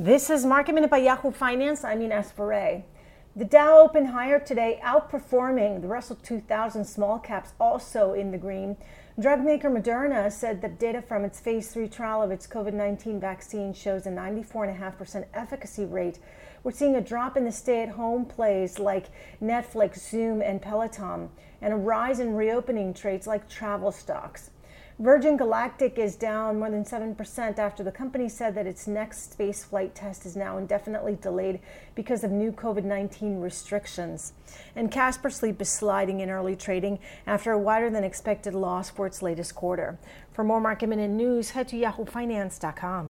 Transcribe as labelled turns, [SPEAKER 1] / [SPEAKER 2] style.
[SPEAKER 1] This is Market Minute by Yahoo Finance. I'm Ines Ferre. The Dow opened higher today, outperforming the Russell 2000 small caps, also in the green. Drug maker Moderna said that data from its phase three trial of its COVID 19 vaccine shows a 94.5% efficacy rate. We're seeing a drop in the stay at home plays like Netflix, Zoom, and Peloton, and a rise in reopening trades like travel stocks. Virgin Galactic is down more than 7% after the company said that its next space flight test is now indefinitely delayed because of new COVID 19 restrictions. And Casper Sleep is sliding in early trading after a wider than expected loss for its latest quarter. For more market minute news, head to yahoofinance.com.